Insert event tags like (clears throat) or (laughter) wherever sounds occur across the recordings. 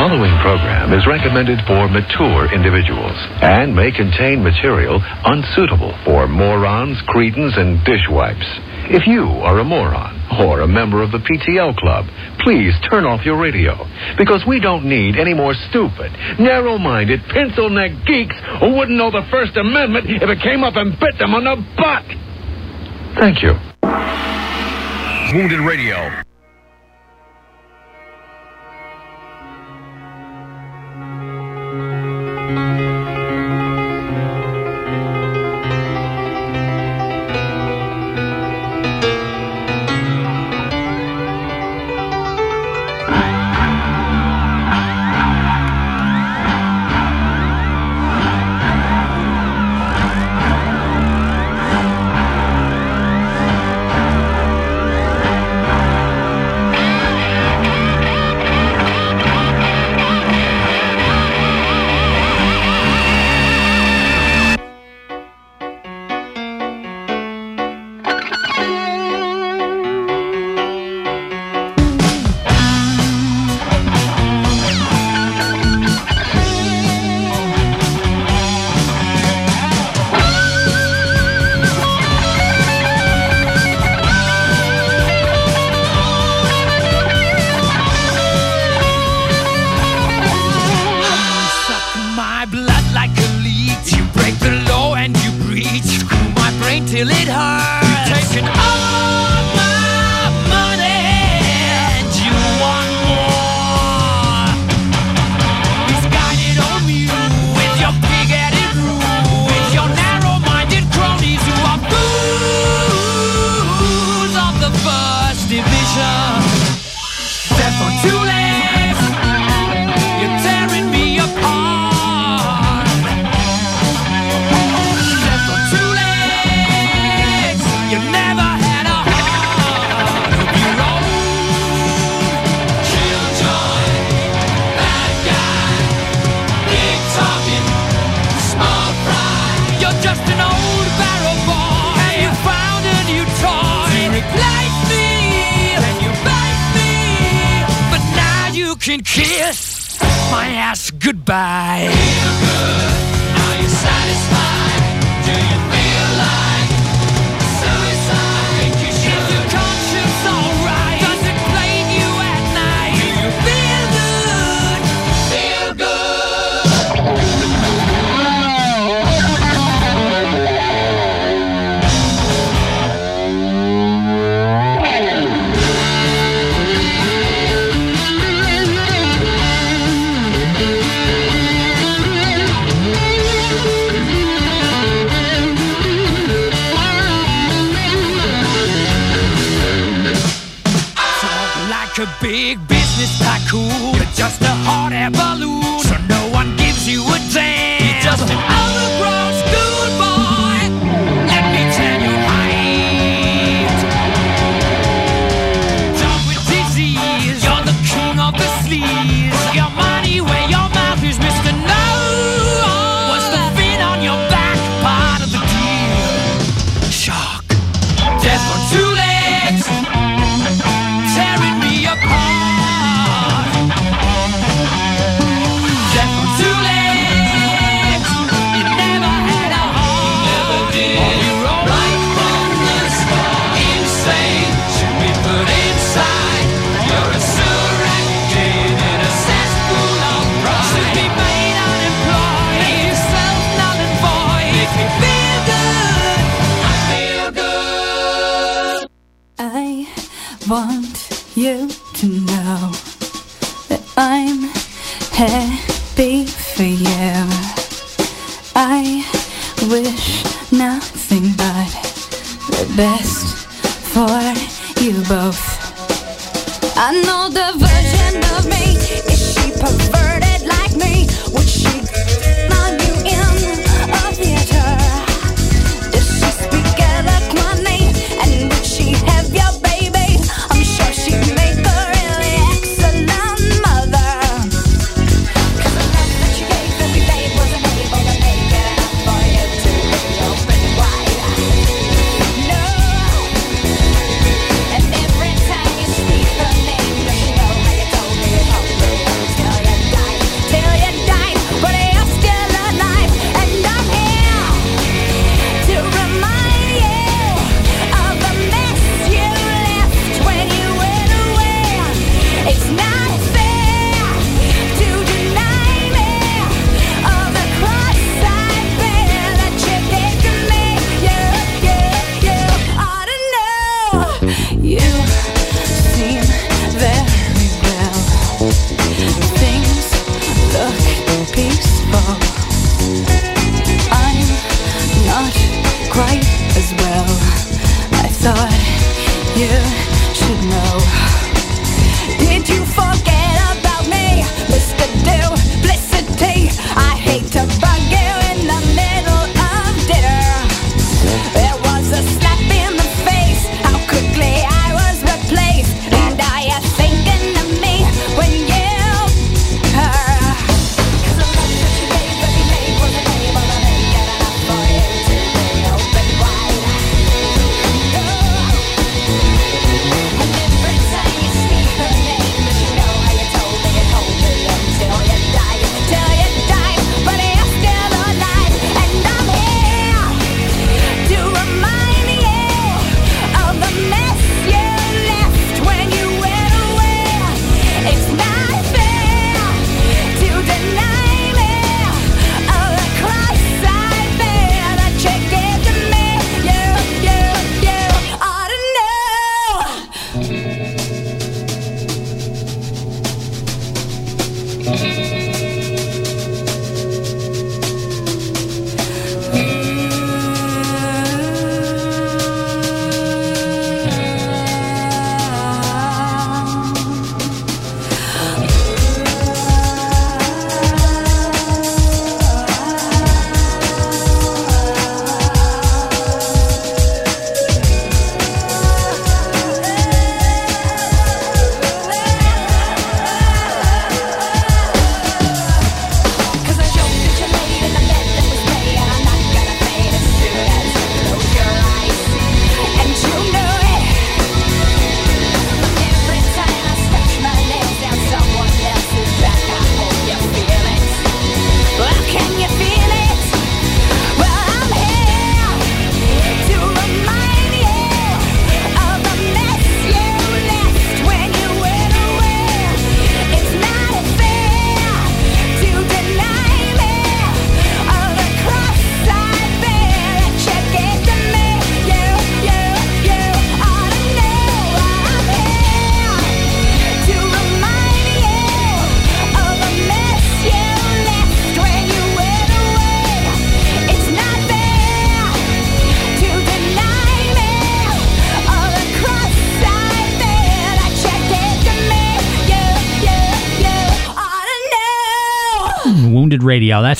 following program is recommended for mature individuals and may contain material unsuitable for morons, cretins, and dishwipes. If you are a moron or a member of the PTL Club, please turn off your radio because we don't need any more stupid, narrow minded, pencil neck geeks who wouldn't know the First Amendment if it came up and bit them on the butt. Thank you. Wounded Radio.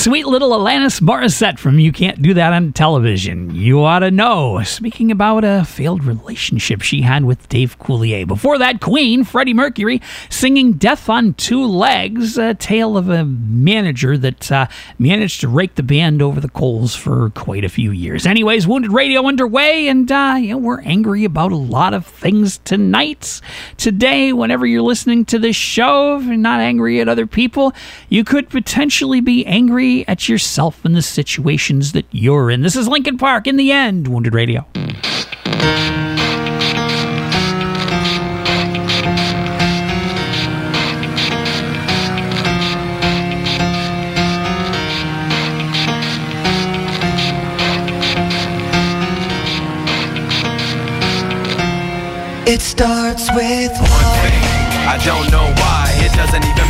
sweet little Alanis Morissette from You Can't Do That on Television. You ought to know. Speaking about a failed relationship she had with Dave Coulier. Before that, Queen, Freddie Mercury, singing Death on Two Legs, a tale of a manager that uh, managed to rake the band over the coals for quite a few years. Anyways, Wounded Radio underway, and uh, you know, we're angry about a lot of things tonight. Today, whenever you're listening to this show, if you're not angry at other people, you could potentially be angry at yourself and the situations that you're in. This is Linkin Park in the end, Wounded Radio. It starts with one thing. I don't know why. It doesn't even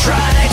time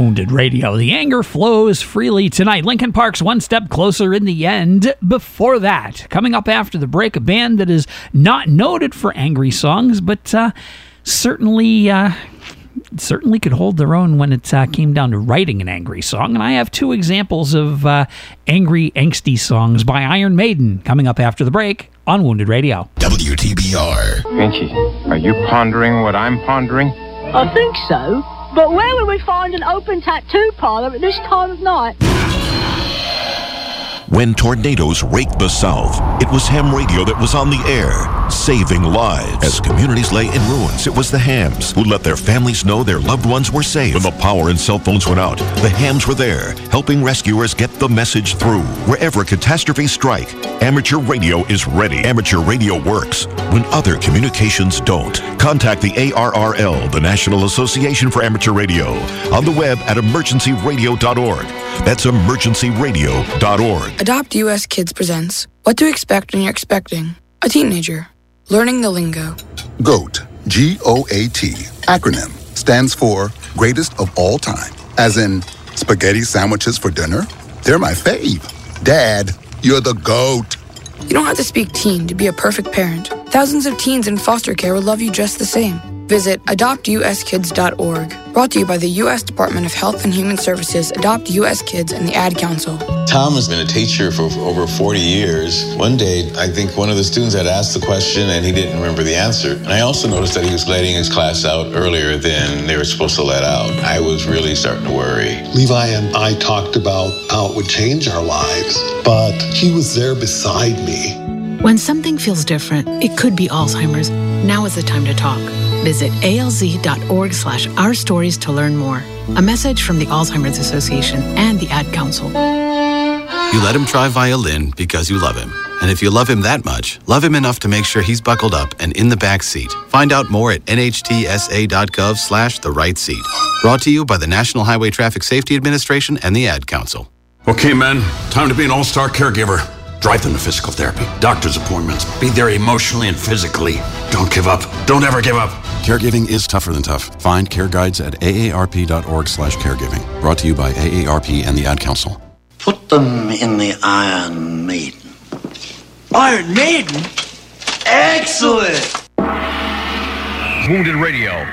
Wounded Radio. The anger flows freely tonight. Linkin Park's one step closer in the end. Before that, coming up after the break, a band that is not noted for angry songs, but uh, certainly. Uh, certainly could hold their own when it uh, came down to writing an angry song. And I have two examples of uh, angry, angsty songs by Iron Maiden coming up after the break on Wounded Radio. WTBR. Pinky, are you pondering what I'm pondering? I think so. But where would we find an open tattoo parlor at this time of night? When tornadoes raked the South, it was ham radio that was on the air, saving lives. As communities lay in ruins, it was the hams who let their families know their loved ones were safe. When the power and cell phones went out, the hams were there, helping rescuers get the message through. Wherever catastrophes strike, amateur radio is ready. Amateur radio works when other communications don't. Contact the ARRL, the National Association for Amateur Radio, on the web at emergencyradio.org. That's emergencyradio.org. Adopt US Kids presents What to Expect When You're Expecting a Teenager. Learning the lingo. GOAT, G O A T, acronym, stands for Greatest of All Time. As in, spaghetti sandwiches for dinner? They're my fave. Dad, you're the GOAT. You don't have to speak teen to be a perfect parent. Thousands of teens in foster care will love you just the same. Visit adoptuskids.org. Brought to you by the U.S. Department of Health and Human Services, Adopt U.S. Kids, and the Ad Council. Tom has been a teacher for over 40 years. One day, I think one of the students had asked the question and he didn't remember the answer. And I also noticed that he was letting his class out earlier than they were supposed to let out. I was really starting to worry. Levi and I talked about how it would change our lives, but he was there beside me. When something feels different, it could be Alzheimer's. Now is the time to talk. Visit alz.org slash our stories to learn more. A message from the Alzheimer's Association and the Ad Council. You let him try violin because you love him. And if you love him that much, love him enough to make sure he's buckled up and in the back seat. Find out more at nhtsa.gov slash the right seat. Brought to you by the National Highway Traffic Safety Administration and the Ad Council. Okay, men, time to be an all star caregiver. Drive them to physical therapy, doctor's appointments, be there emotionally and physically. Don't give up. Don't ever give up. Caregiving is tougher than tough. Find care guides at aarp.org slash caregiving. Brought to you by AARP and the Ad Council. Put them in the Iron Maiden. Iron Maiden? Excellent! Wounded Radio.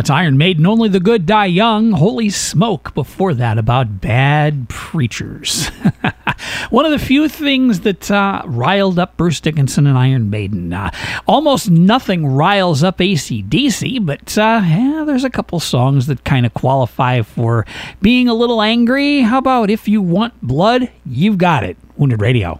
That's Iron Maiden. Only the good die young. Holy smoke. Before that, about bad preachers. (laughs) One of the few things that uh, riled up Bruce Dickinson and Iron Maiden. Uh, almost nothing riles up ACDC, but uh, yeah, there's a couple songs that kind of qualify for being a little angry. How about If You Want Blood, You've Got It? Wounded Radio.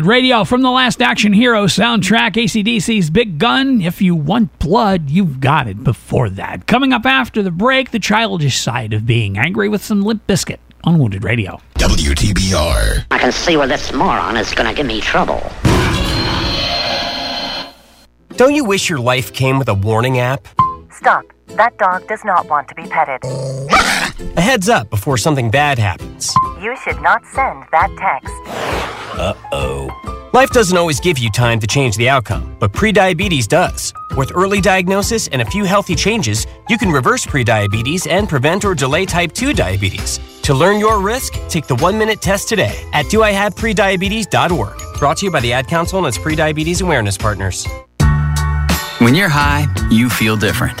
Wounded Radio from the Last Action Hero soundtrack, ACDC's Big Gun. If you want blood, you've got it before that. Coming up after the break, the childish side of being angry with some Limp Bizkit on Wounded Radio. WTBR. I can see where this moron is going to give me trouble. Don't you wish your life came with a warning app? Stop. That dog does not want to be petted. A heads up before something bad happens. You should not send that text. Uh oh. Life doesn't always give you time to change the outcome, but prediabetes does. With early diagnosis and a few healthy changes, you can reverse prediabetes and prevent or delay type 2 diabetes. To learn your risk, take the one minute test today at doihaveprediabetes.org. Brought to you by the Ad Council and its prediabetes awareness partners. When you're high, you feel different.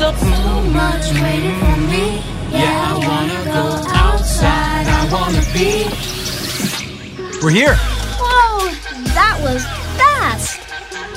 So much waiting for me. Yeah, I wanna go outside. I wanna be. We're here. Whoa, that was fast.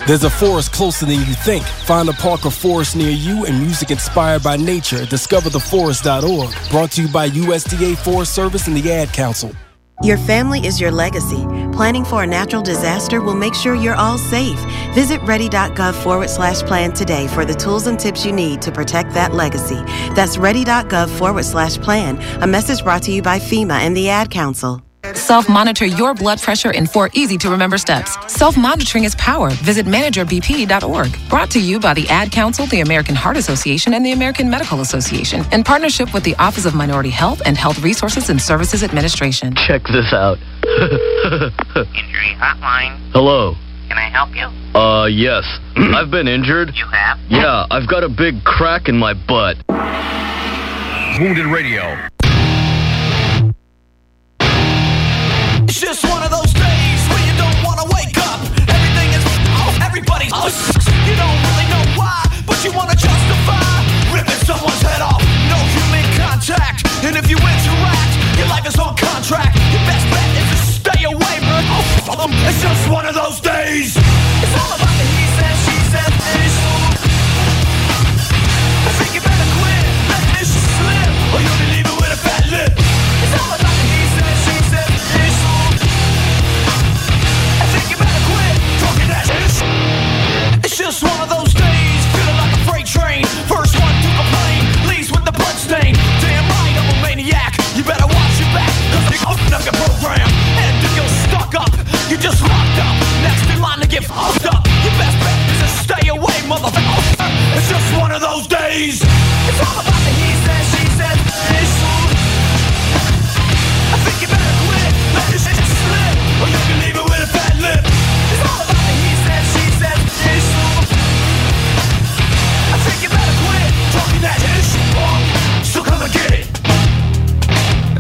There's a forest closer than you think. Find a park or forest near you and music inspired by nature. at DiscoverTheForest.org. Brought to you by USDA Forest Service and the Ad Council. Your family is your legacy. Planning for a natural disaster will make sure you're all safe. Visit ready.gov forward slash plan today for the tools and tips you need to protect that legacy. That's ready.gov forward slash plan. A message brought to you by FEMA and the Ad Council. Self monitor your blood pressure in four easy to remember steps. Self monitoring is power. Visit managerbp.org. Brought to you by the Ad Council, the American Heart Association, and the American Medical Association in partnership with the Office of Minority Health and Health Resources and Services Administration. Check this out. Injury hotline. Hello. Can I help you? Uh, yes. (clears throat) I've been injured. You have? Yeah, I've got a big crack in my butt. Wounded Radio. It's just one of those days where you don't want to wake up. Everything is everybody. Oh, you don't really know why, but you want to justify ripping someone's head off. No human contact, and if you interact, your life is on contract. Your best bet is to stay away, it's just one of those days. All about It's one of those days, feeling like a freight train. First one to complain, leaves with the blood stain. Damn right, I'm a maniac. You better watch your. And if you're stuck up, you're just locked up. Next in line to get fucked up. Your best bet is to stay away, motherfucker. It's just one of those days. It's all about the he said, she said,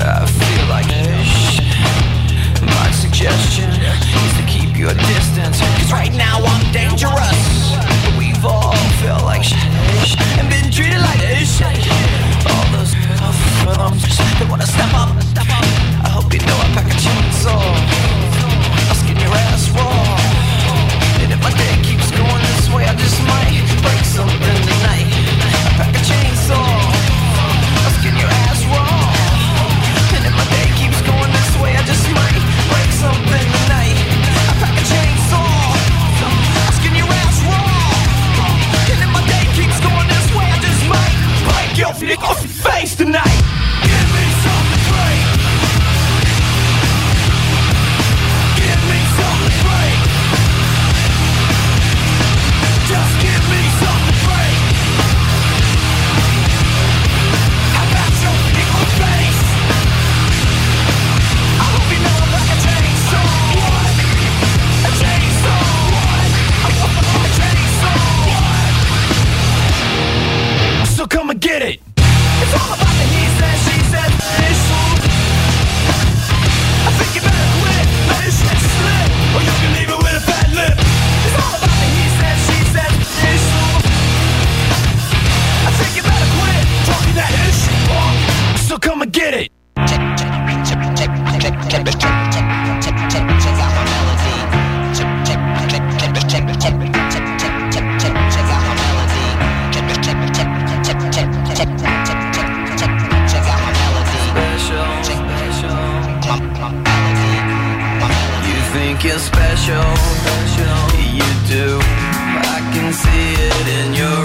I feel like fish My suggestion is to keep your distance Cause right now I'm dangerous. We've all felt like sh and been treated like fish All those good ones They wanna step up I hope you know I pack a chainsaw. I'll skin your ass raw. looking special. You do. I can see it in your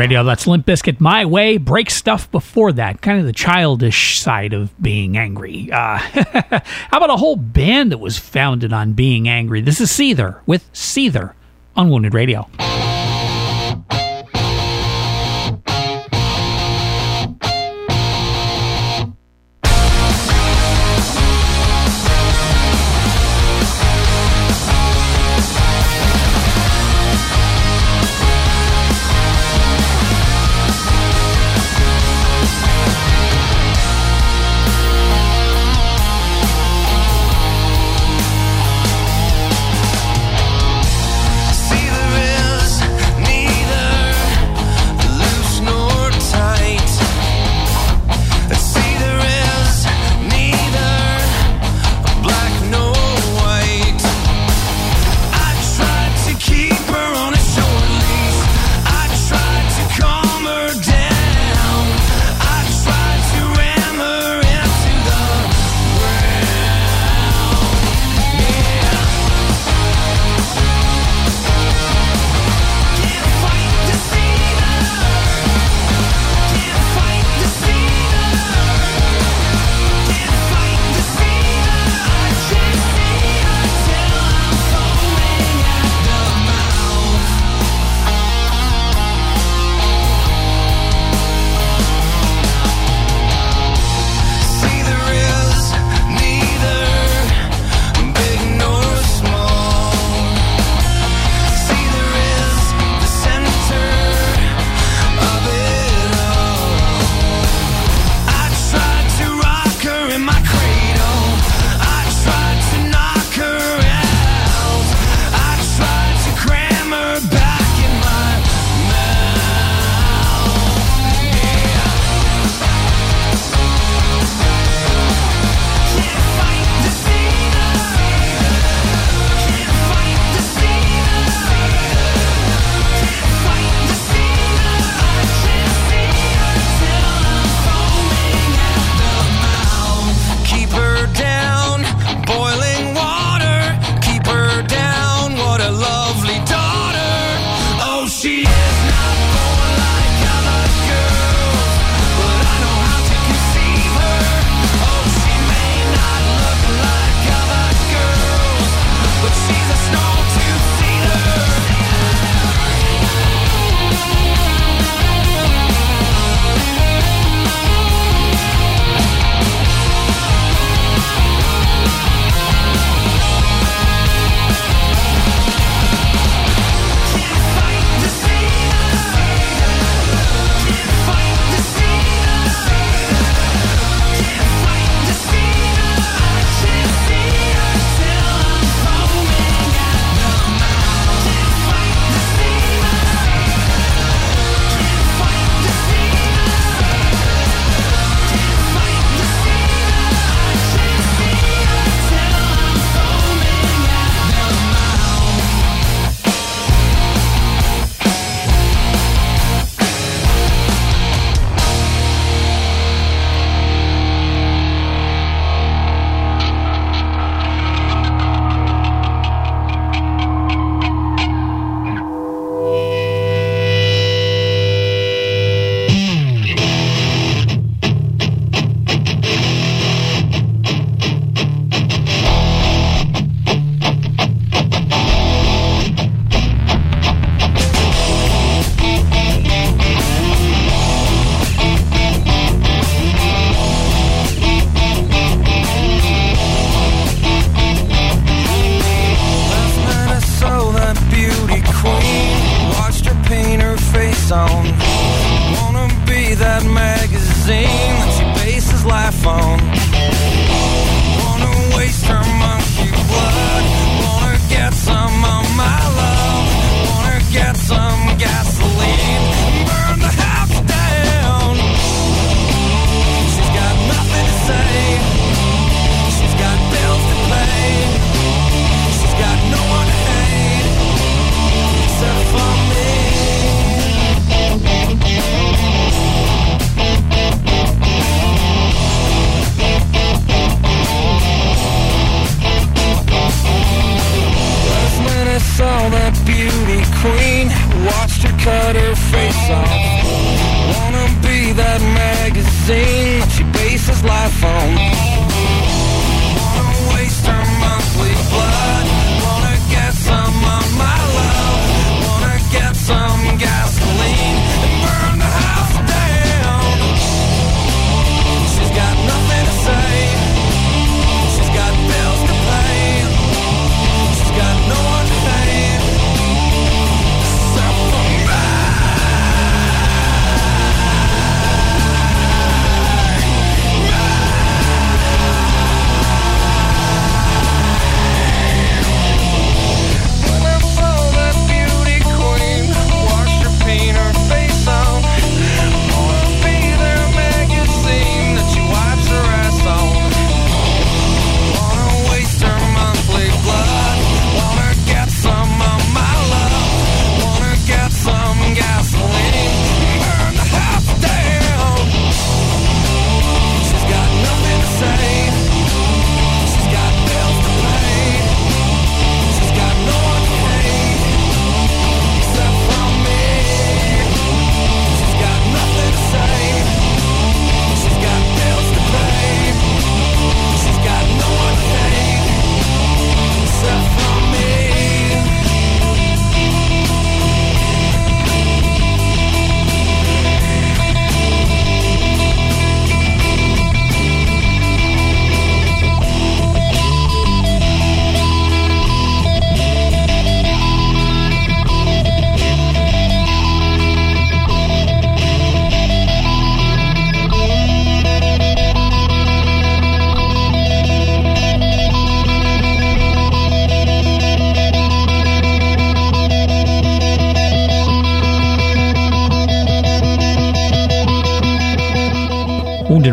radio. That's Limp Bizkit, My Way, Break Stuff before that. Kind of the childish side of being angry. Uh, (laughs) how about a whole band that was founded on being angry? This is Seether with Seether on Wounded Radio.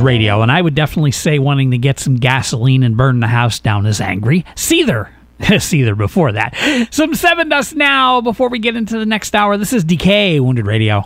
radio, and I would definitely say wanting to get some gasoline and burn the house down is angry. Seether. (laughs) Seether before that. Some Sevendust now before we get into the next hour. This is Decay, Wounded Radio.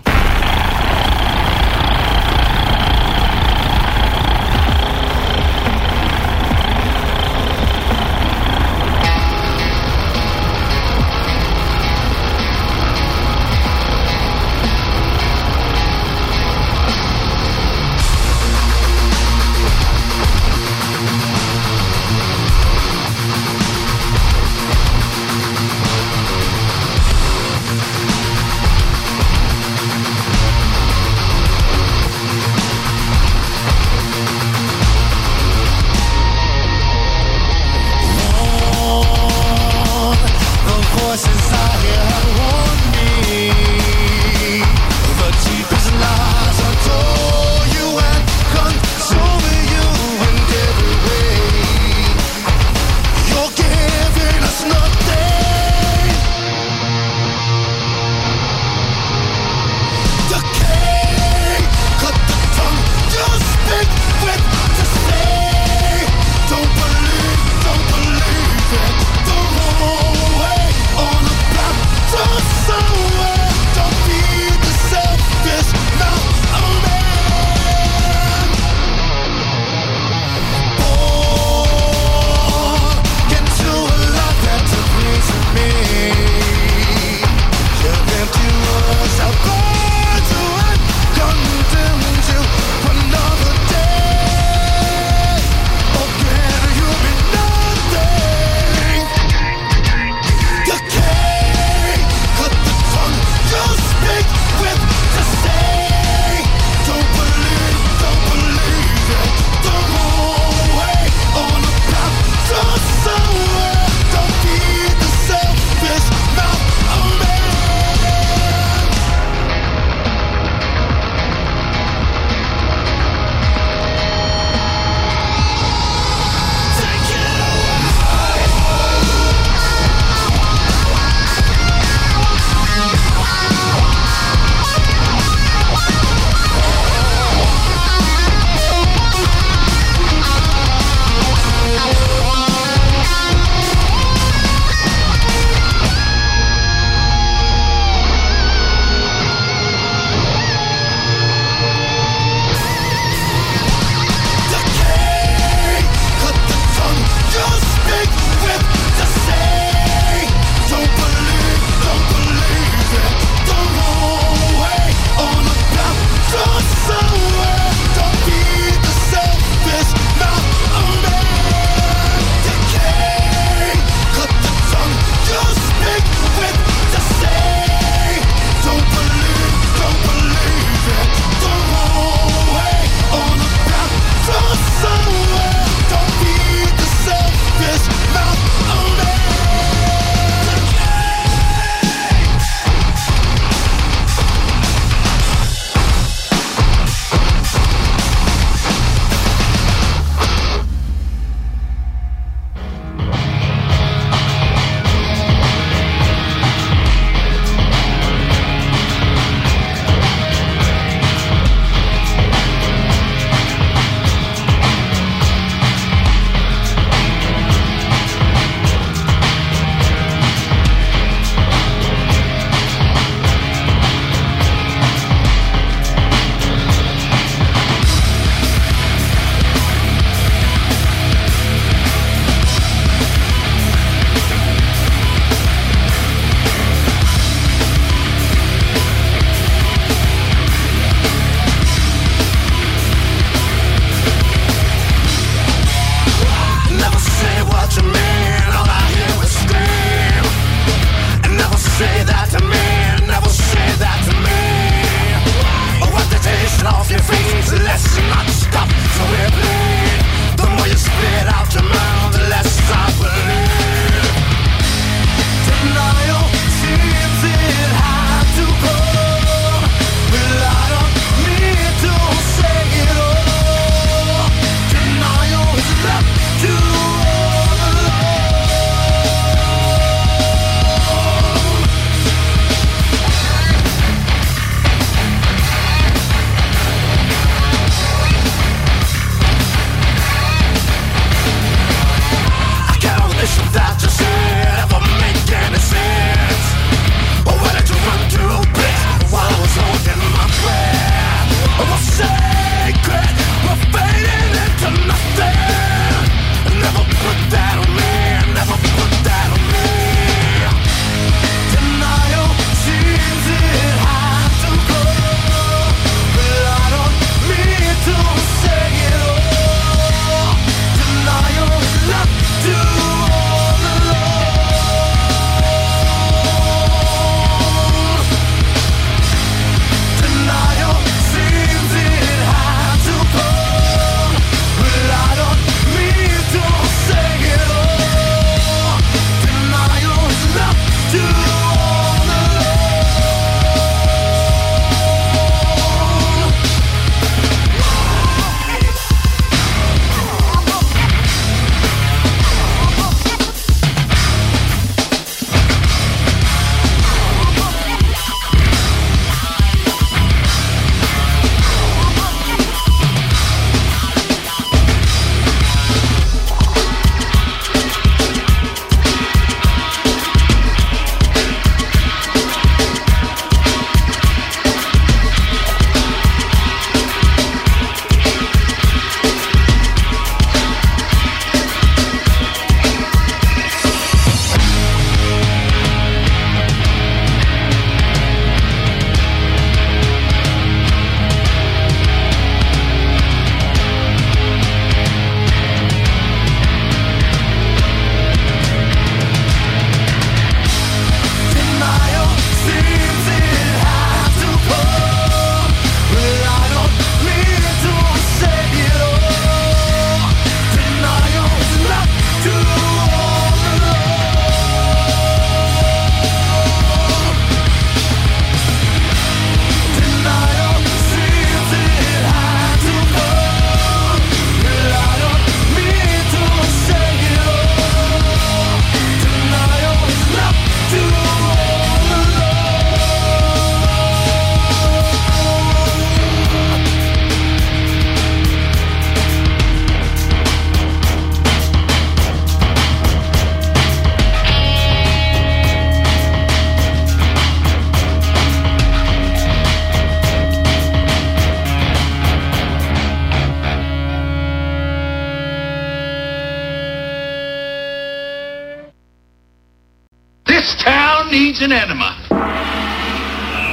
This town needs an enema.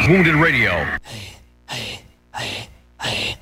Wounded Radio. Hey, hey, hey, hey.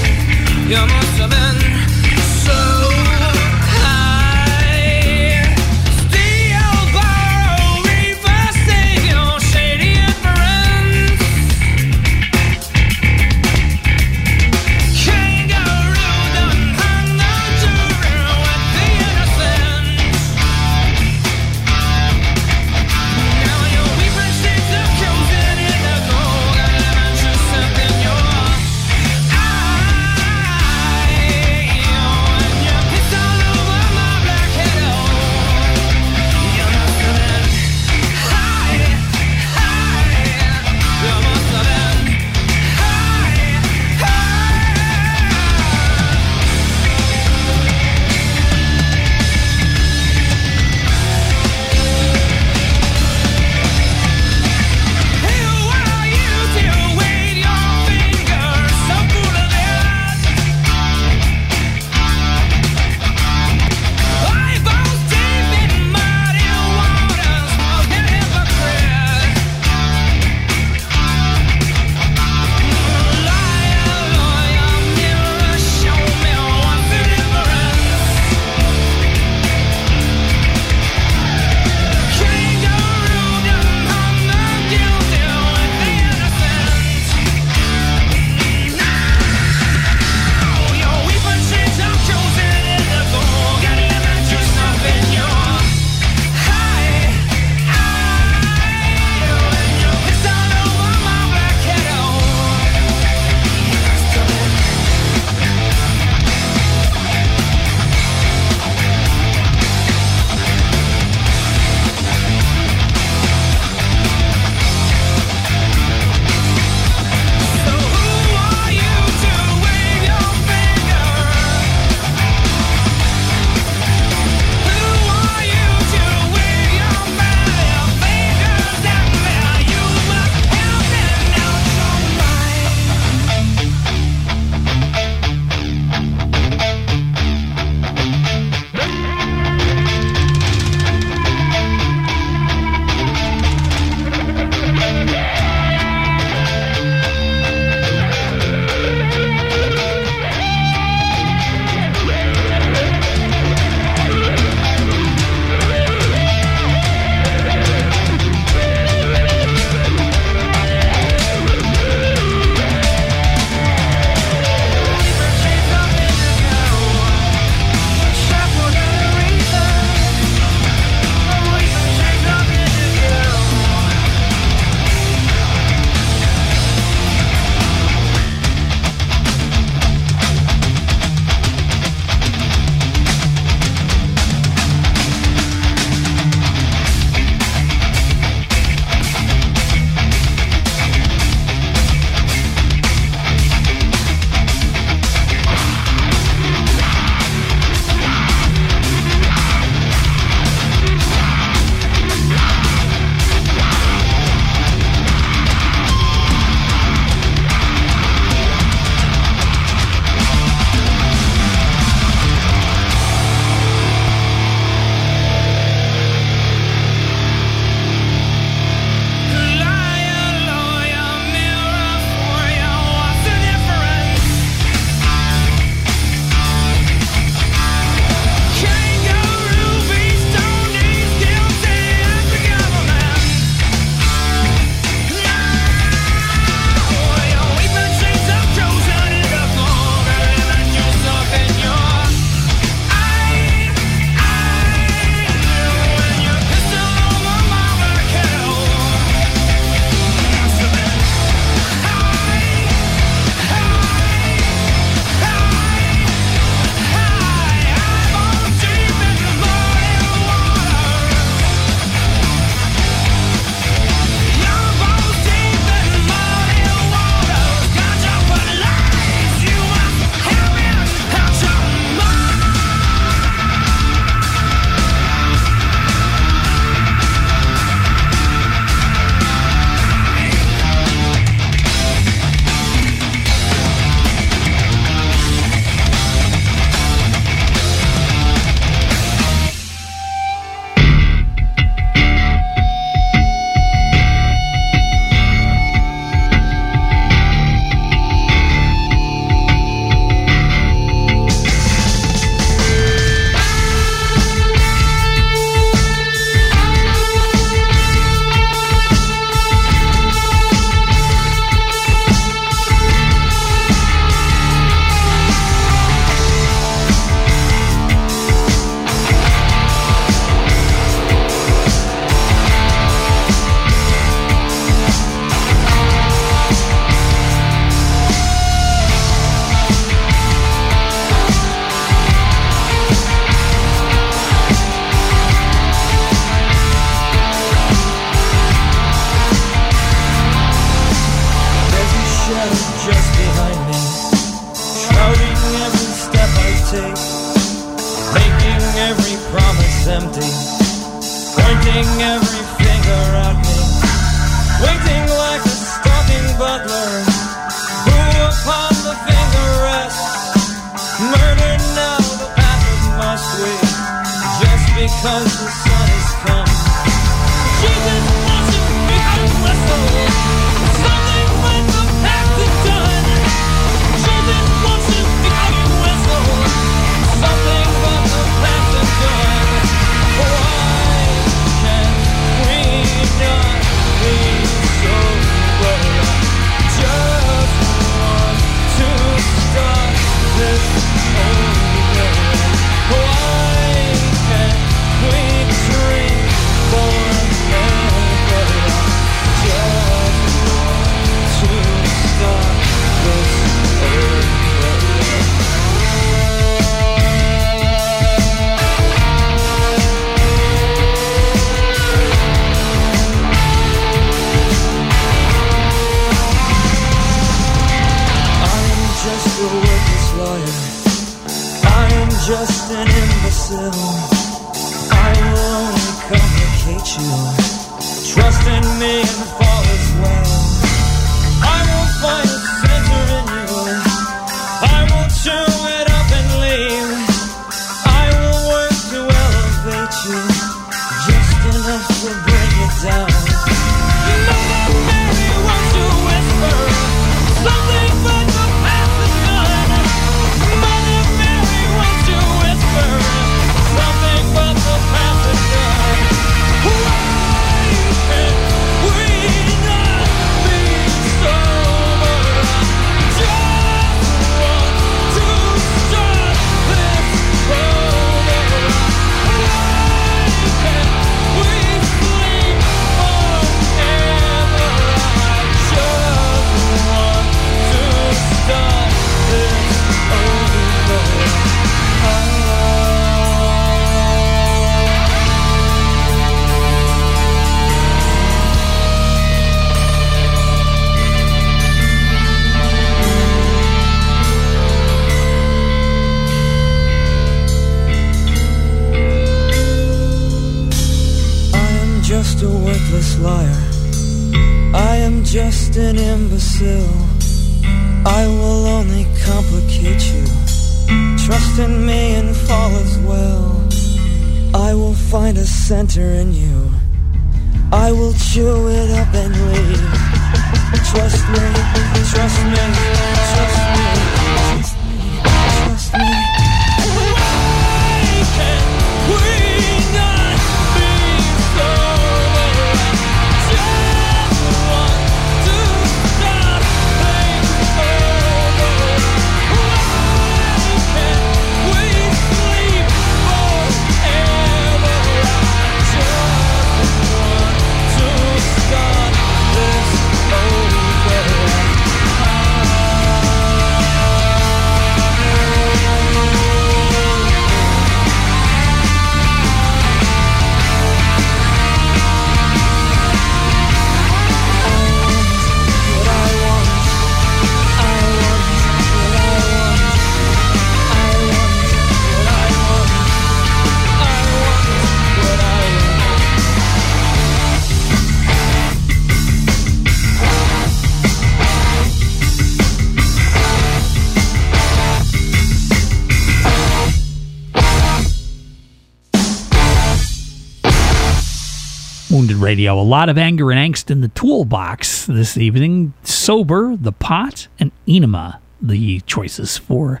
Radio. A lot of anger and angst in the toolbox this evening. Sober, The Pot, and Ænema, the choices for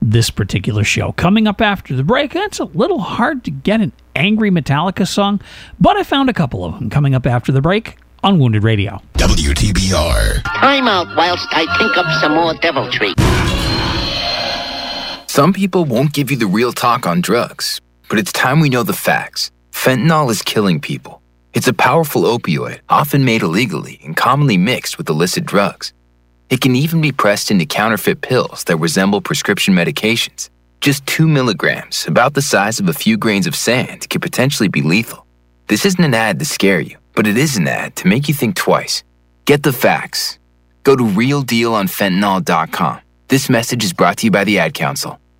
this particular show. Coming up after the break, it's a little hard to get an angry Metallica song, but I found a couple of them coming up after the break on Wounded Radio. WTBR. Time out whilst I think up some more deviltry. Some people won't give you the real talk on drugs, but it's time we know the facts. Fentanyl is killing people. It's a powerful opioid, often made illegally and commonly mixed with illicit drugs. It can even be pressed into counterfeit pills that resemble prescription medications. Just two milligrams, about the size of a few grains of sand, could potentially be lethal. This isn't an ad to scare you, but it is an ad to make you think twice. Get the facts. Go to realdealonfentanyl.com. This message is brought to you by the Ad Council.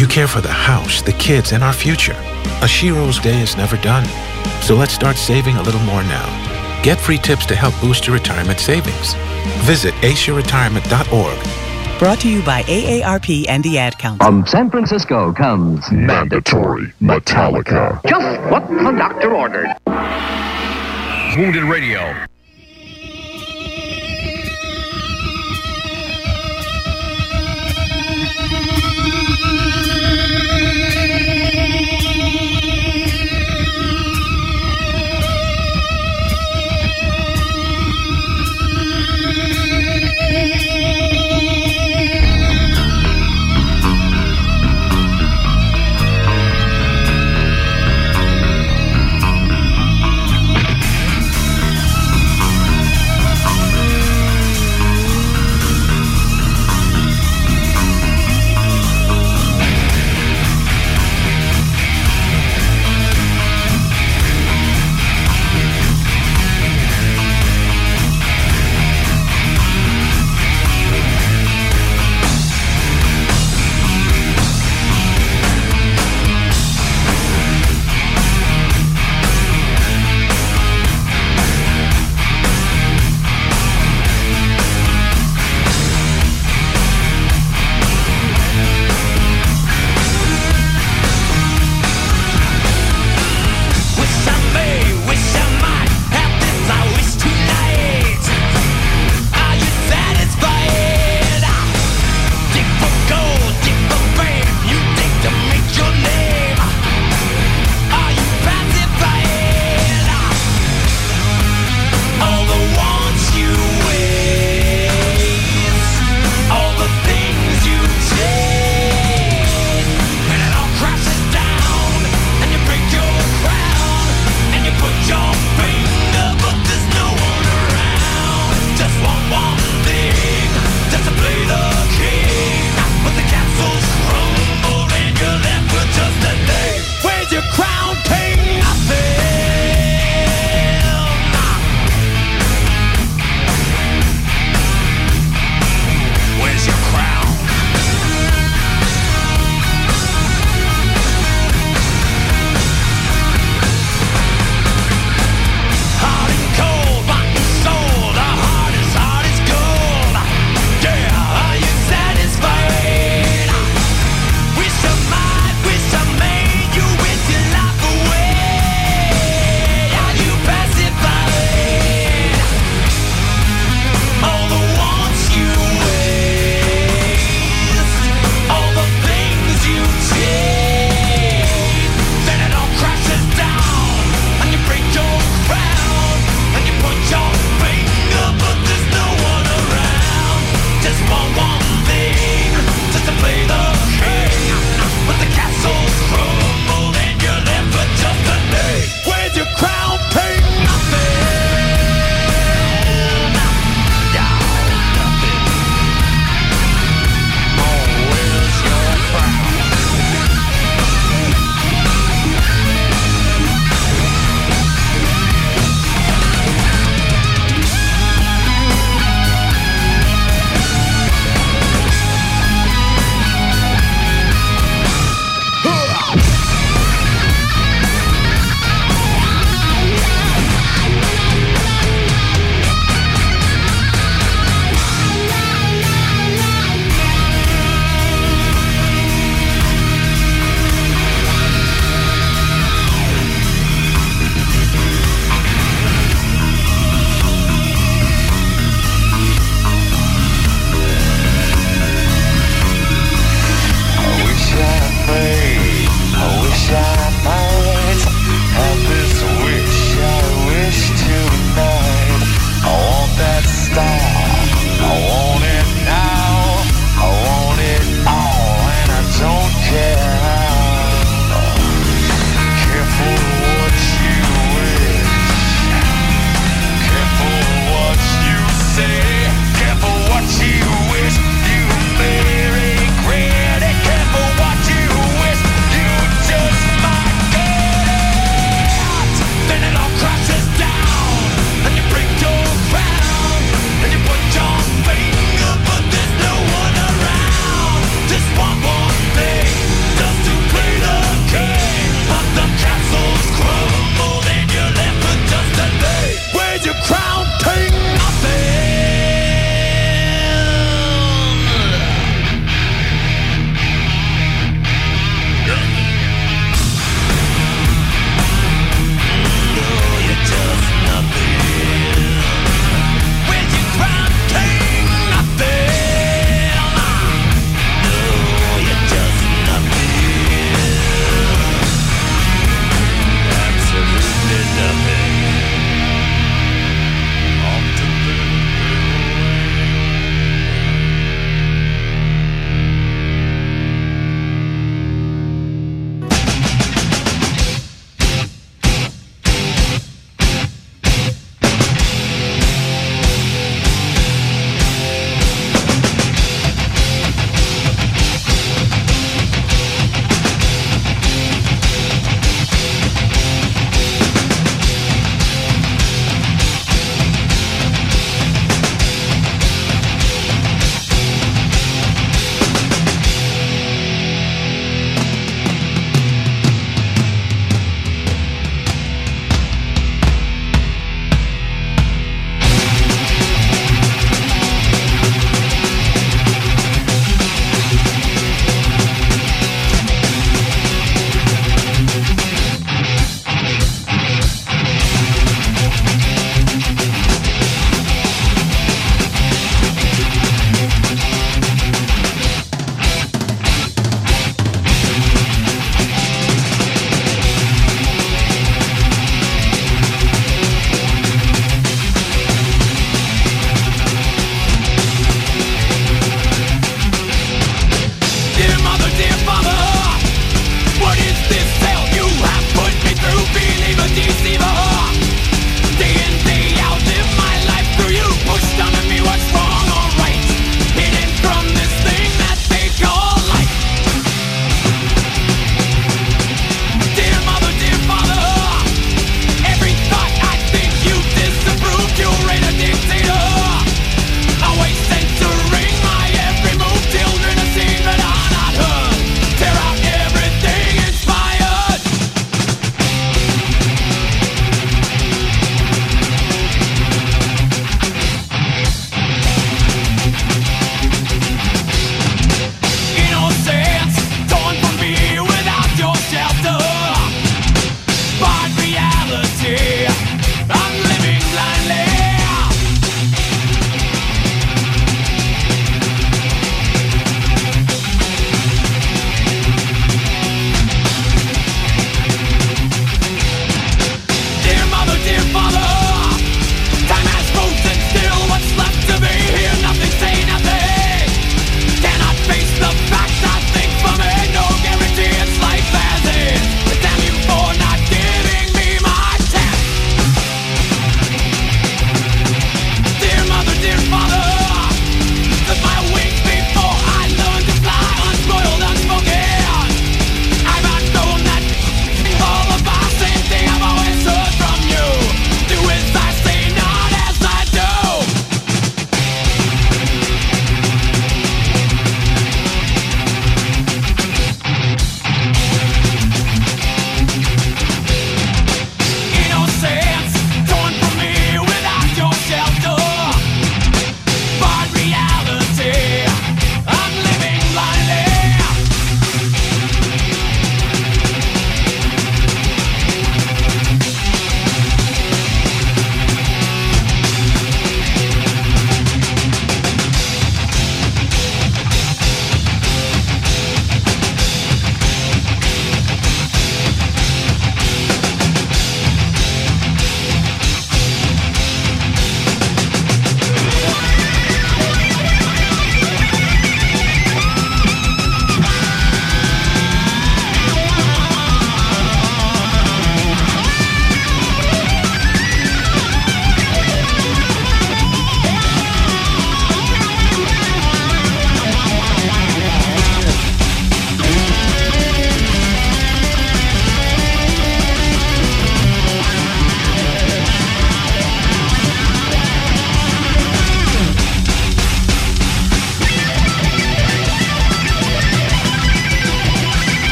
You care for the house, the kids, and our future. A Shiro's day is never done. So let's start saving a little more now. Get free tips to help boost your retirement savings. Visit aceyourretirement.org. Brought to you by AARP and the Ad Council. From San Francisco comes Mandatory Metallica. Just what the doctor ordered. Wounded Radio.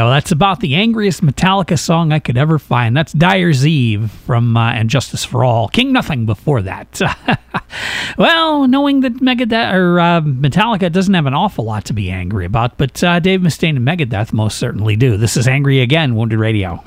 Radio. That's about the angriest Metallica song I could ever find. That's Dyer's Eve from uh, And Justice for All. King Nothing before that. (laughs) well, knowing that Megadeth or uh, Metallica doesn't have an awful lot to be angry about, but uh, Dave Mustaine and Megadeth most certainly do. This is Angry Again, Wounded Radio.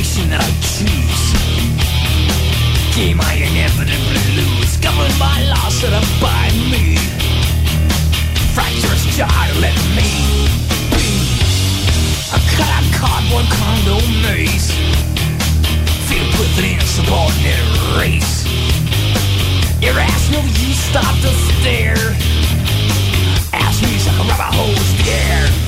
That I choose. Game I inevitably lose, governed by laws set up by me. Fractures jar let me be. A cut out cardboard condo maze. Filled with an insubordinate race. Irrational, you stop to stare. Ask me like a rubber hose the.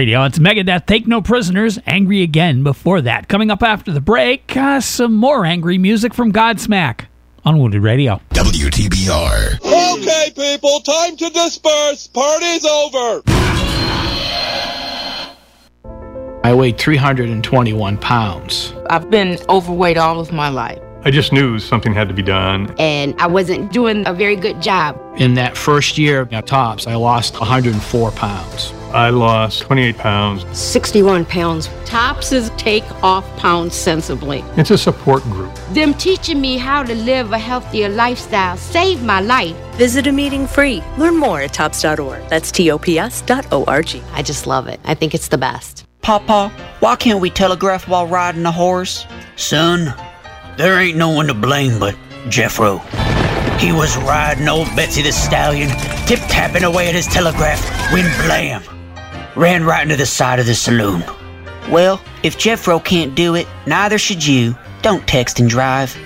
Radio. It's Megadeth, Take No Prisoners, Angry Again before that. Coming up after the break, uh, some more angry music from Godsmack on Wounded Radio. WTBR. Okay, people, time to disperse. Party's over. I weighed 321 pounds. I've been overweight all of my life. I just knew something had to be done. And I wasn't doing a very good job. In that first year at Tops, I lost 104 pounds. I lost 28 pounds. 61 pounds. Tops is take off pounds sensibly. It's a support group. Them teaching me how to live a healthier lifestyle saved my life. Visit a meeting free. Learn more at tops.org. That's T O P S dot O R G. I just love it. I think it's the best. Papa, why can't we telegraph while riding a horse? Son, there ain't no one to blame but Jeffro. He was riding old Betsy the Stallion, tip tapping away at his telegraph, when blam! Ran right into the side of the saloon. Well, if Jeffro can't do it, neither should you. Don't text and drive.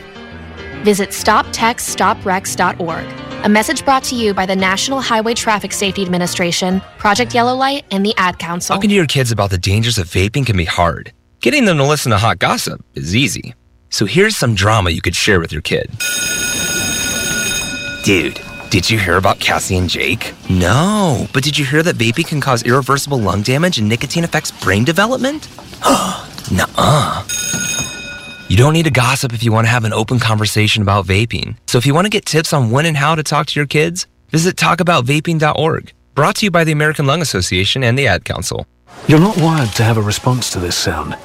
Visit stoptextsstopwrecks.org. A message brought to you by the National Highway Traffic Safety Administration, Project Yellow Light, and the Ad Council. Talking to your kids about the dangers of vaping can be hard. Getting them to listen to hot gossip is easy. So here's some drama you could share with your kid. Dude, did you hear about Cassie and Jake? No, but did you hear that vaping can cause irreversible lung damage and nicotine affects brain development? (gasps) Nuh-uh. You don't need to gossip if you want to have an open conversation about vaping. So if you want to get tips on when and how to talk to your kids, visit talkaboutvaping.org. Brought to you by the American Lung Association and the Ad Council. You're not wired to have a response to this sound.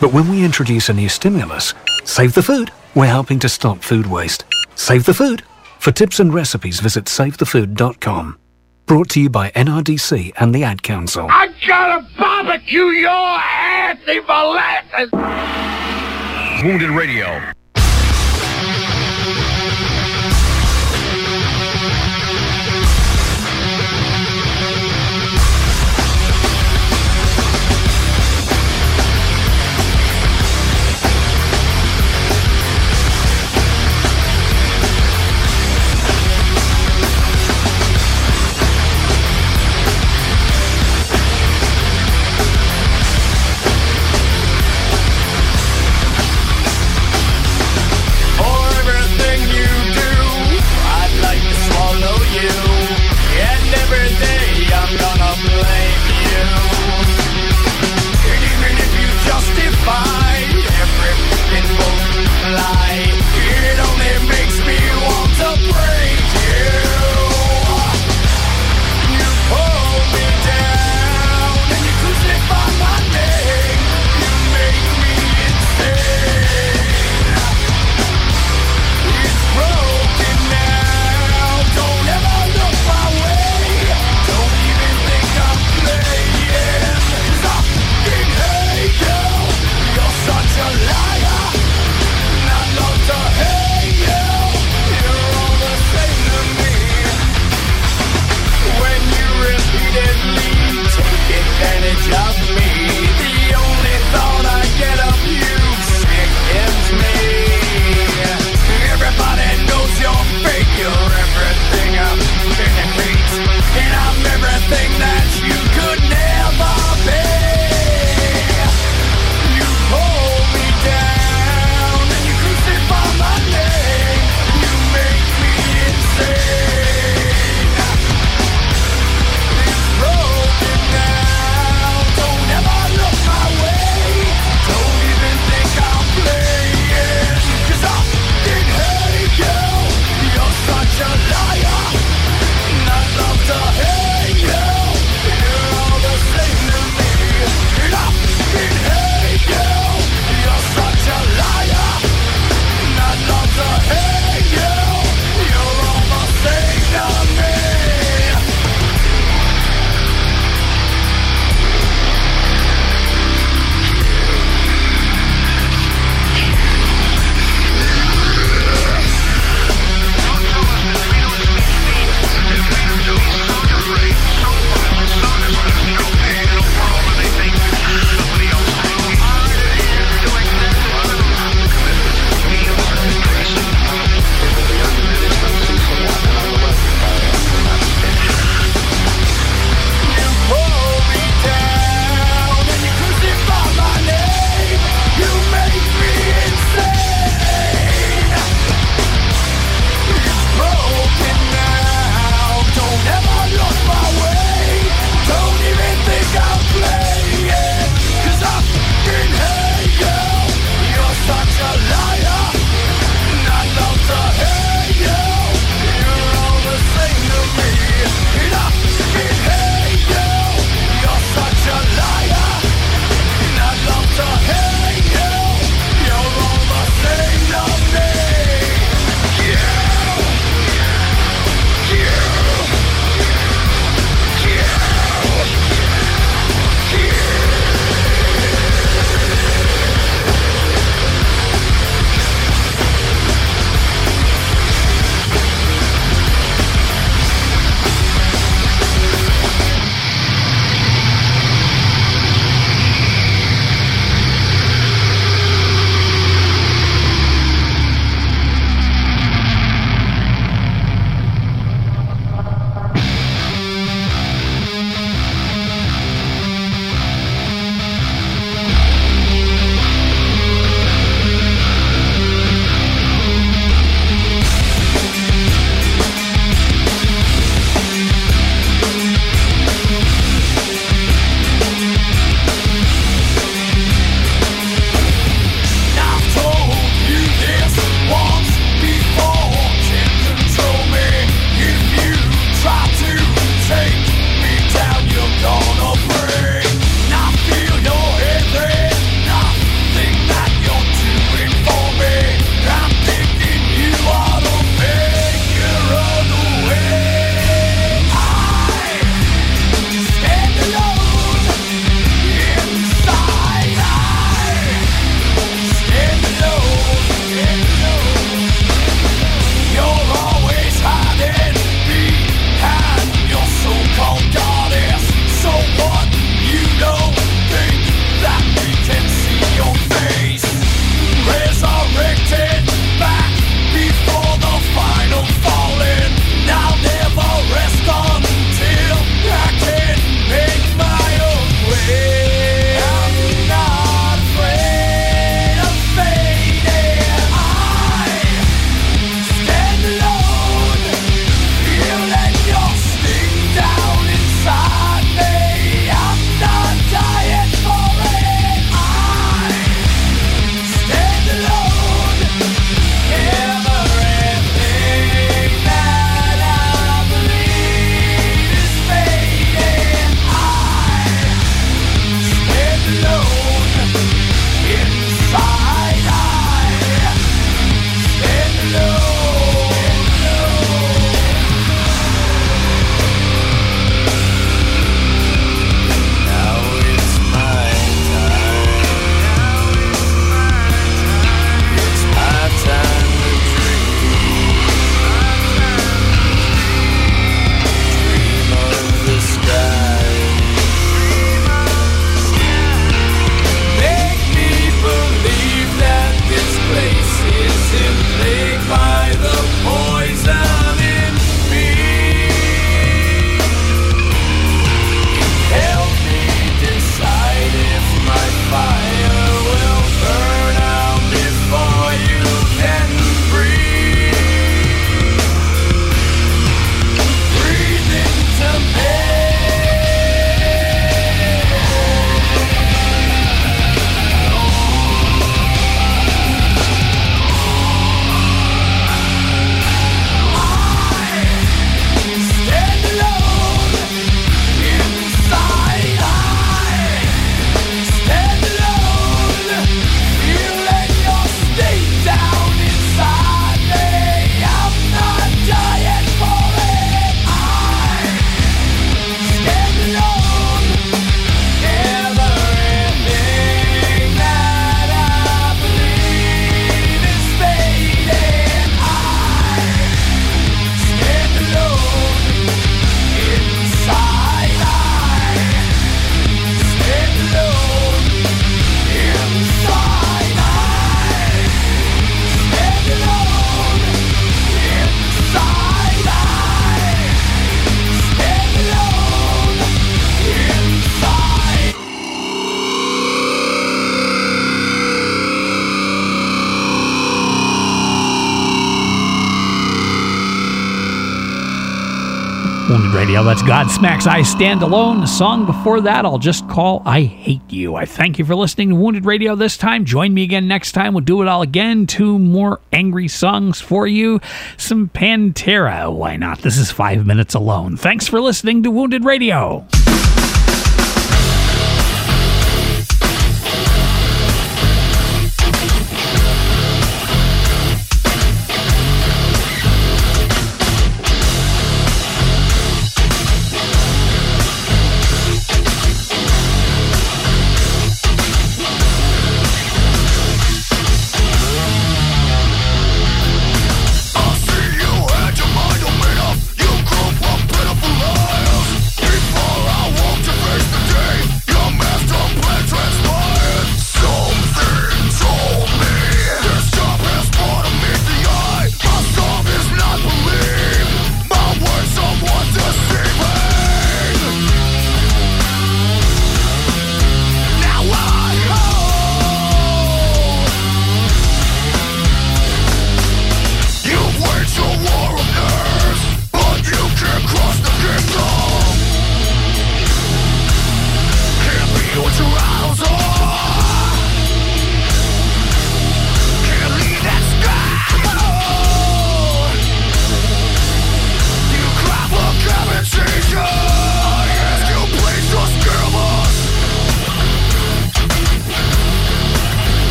But when we introduce a new stimulus, save the food. We're helping to stop food waste. Save the food. For tips and recipes, visit savethefood.com. Brought to you by NRDC and the Ad Council. I gotta barbecue your ass in molasses! Wounded Radio. Godsmack's I Stand Alone. The song before that, I'll just call I Hate You. I thank you for listening to Wounded Radio this time. Join me again next time. We'll do it all again. Two more angry songs for you. Some Pantera. Why not? This is Five Minutes Alone. Thanks for listening to Wounded Radio.